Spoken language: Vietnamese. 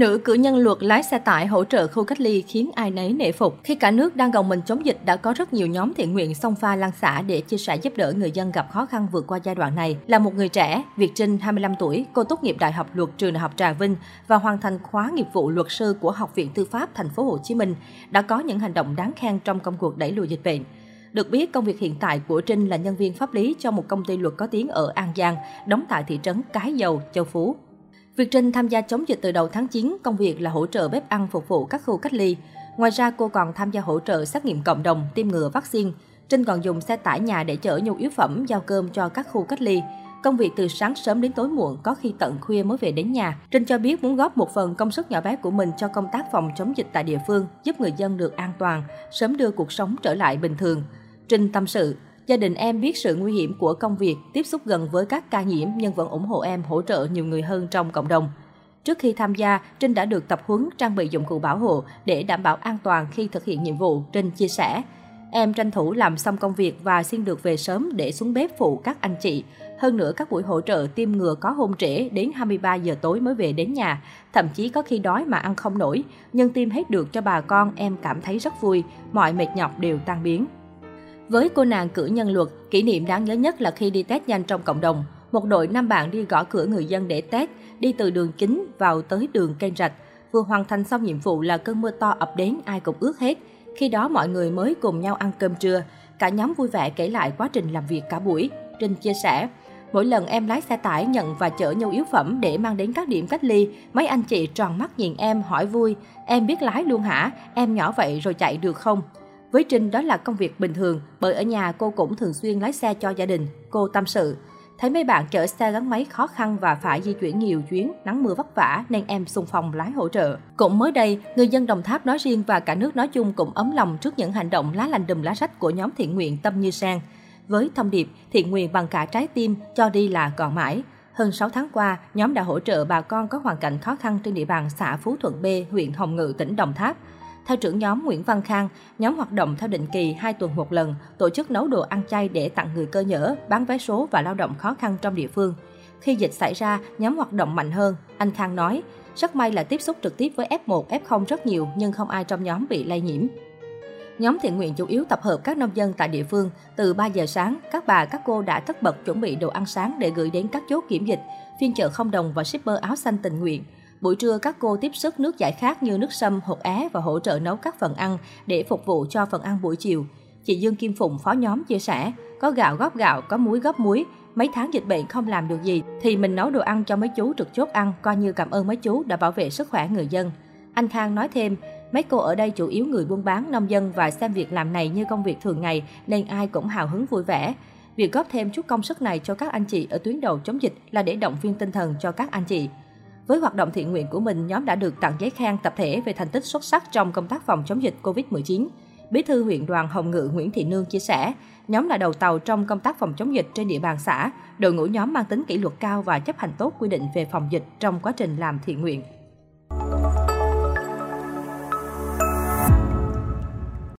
Nữ cử nhân luật lái xe tải hỗ trợ khu cách ly khiến ai nấy nể phục. Khi cả nước đang gồng mình chống dịch, đã có rất nhiều nhóm thiện nguyện xông pha lan xả để chia sẻ giúp đỡ người dân gặp khó khăn vượt qua giai đoạn này. Là một người trẻ, Việt Trinh, 25 tuổi, cô tốt nghiệp Đại học Luật trường Đại học Trà Vinh và hoàn thành khóa nghiệp vụ luật sư của Học viện Tư pháp Thành phố Hồ Chí Minh, đã có những hành động đáng khen trong công cuộc đẩy lùi dịch bệnh. Được biết, công việc hiện tại của Trinh là nhân viên pháp lý cho một công ty luật có tiếng ở An Giang, đóng tại thị trấn Cái Dầu, Châu Phú. Việt Trinh tham gia chống dịch từ đầu tháng 9, công việc là hỗ trợ bếp ăn phục vụ các khu cách ly. Ngoài ra, cô còn tham gia hỗ trợ xét nghiệm cộng đồng, tiêm ngừa vaccine. Trinh còn dùng xe tải nhà để chở nhu yếu phẩm, giao cơm cho các khu cách ly. Công việc từ sáng sớm đến tối muộn, có khi tận khuya mới về đến nhà. Trinh cho biết muốn góp một phần công sức nhỏ bé của mình cho công tác phòng chống dịch tại địa phương, giúp người dân được an toàn, sớm đưa cuộc sống trở lại bình thường. Trinh tâm sự, Gia đình em biết sự nguy hiểm của công việc, tiếp xúc gần với các ca nhiễm nhưng vẫn ủng hộ em hỗ trợ nhiều người hơn trong cộng đồng. Trước khi tham gia, Trinh đã được tập huấn trang bị dụng cụ bảo hộ để đảm bảo an toàn khi thực hiện nhiệm vụ, Trinh chia sẻ. Em tranh thủ làm xong công việc và xin được về sớm để xuống bếp phụ các anh chị. Hơn nữa các buổi hỗ trợ tiêm ngừa có hôm trễ đến 23 giờ tối mới về đến nhà. Thậm chí có khi đói mà ăn không nổi. Nhưng tiêm hết được cho bà con em cảm thấy rất vui. Mọi mệt nhọc đều tan biến. Với cô nàng cử nhân luật, kỷ niệm đáng nhớ nhất là khi đi test nhanh trong cộng đồng. Một đội năm bạn đi gõ cửa người dân để test, đi từ đường chính vào tới đường kênh rạch. Vừa hoàn thành xong nhiệm vụ là cơn mưa to ập đến ai cũng ướt hết. Khi đó mọi người mới cùng nhau ăn cơm trưa. Cả nhóm vui vẻ kể lại quá trình làm việc cả buổi. Trinh chia sẻ, Mỗi lần em lái xe tải nhận và chở nhu yếu phẩm để mang đến các điểm cách ly, mấy anh chị tròn mắt nhìn em hỏi vui, em biết lái luôn hả? Em nhỏ vậy rồi chạy được không? Với Trinh đó là công việc bình thường, bởi ở nhà cô cũng thường xuyên lái xe cho gia đình. Cô tâm sự, thấy mấy bạn chở xe gắn máy khó khăn và phải di chuyển nhiều chuyến, nắng mưa vất vả nên em xung phong lái hỗ trợ. Cũng mới đây, người dân Đồng Tháp nói riêng và cả nước nói chung cũng ấm lòng trước những hành động lá lành đùm lá rách của nhóm thiện nguyện Tâm Như Sang. Với thông điệp thiện nguyện bằng cả trái tim, cho đi là còn mãi. Hơn 6 tháng qua, nhóm đã hỗ trợ bà con có hoàn cảnh khó khăn trên địa bàn xã Phú Thuận B, huyện Hồng Ngự, tỉnh Đồng Tháp. Theo trưởng nhóm Nguyễn Văn Khang, nhóm hoạt động theo định kỳ 2 tuần một lần, tổ chức nấu đồ ăn chay để tặng người cơ nhở, bán vé số và lao động khó khăn trong địa phương. Khi dịch xảy ra, nhóm hoạt động mạnh hơn. Anh Khang nói, rất may là tiếp xúc trực tiếp với F1, F0 rất nhiều nhưng không ai trong nhóm bị lây nhiễm. Nhóm thiện nguyện chủ yếu tập hợp các nông dân tại địa phương. Từ 3 giờ sáng, các bà, các cô đã tất bật chuẩn bị đồ ăn sáng để gửi đến các chốt kiểm dịch, phiên chợ không đồng và shipper áo xanh tình nguyện. Buổi trưa, các cô tiếp sức nước giải khát như nước sâm, hột é và hỗ trợ nấu các phần ăn để phục vụ cho phần ăn buổi chiều. Chị Dương Kim Phụng, phó nhóm chia sẻ, có gạo góp gạo, có muối góp muối. Mấy tháng dịch bệnh không làm được gì, thì mình nấu đồ ăn cho mấy chú trực chốt ăn, coi như cảm ơn mấy chú đã bảo vệ sức khỏe người dân. Anh Khang nói thêm, mấy cô ở đây chủ yếu người buôn bán, nông dân và xem việc làm này như công việc thường ngày nên ai cũng hào hứng vui vẻ. Việc góp thêm chút công sức này cho các anh chị ở tuyến đầu chống dịch là để động viên tinh thần cho các anh chị. Với hoạt động thiện nguyện của mình, nhóm đã được tặng giấy khen tập thể về thành tích xuất sắc trong công tác phòng chống dịch COVID-19. Bí thư huyện đoàn Hồng Ngự Nguyễn Thị Nương chia sẻ, nhóm là đầu tàu trong công tác phòng chống dịch trên địa bàn xã. Đội ngũ nhóm mang tính kỷ luật cao và chấp hành tốt quy định về phòng dịch trong quá trình làm thiện nguyện.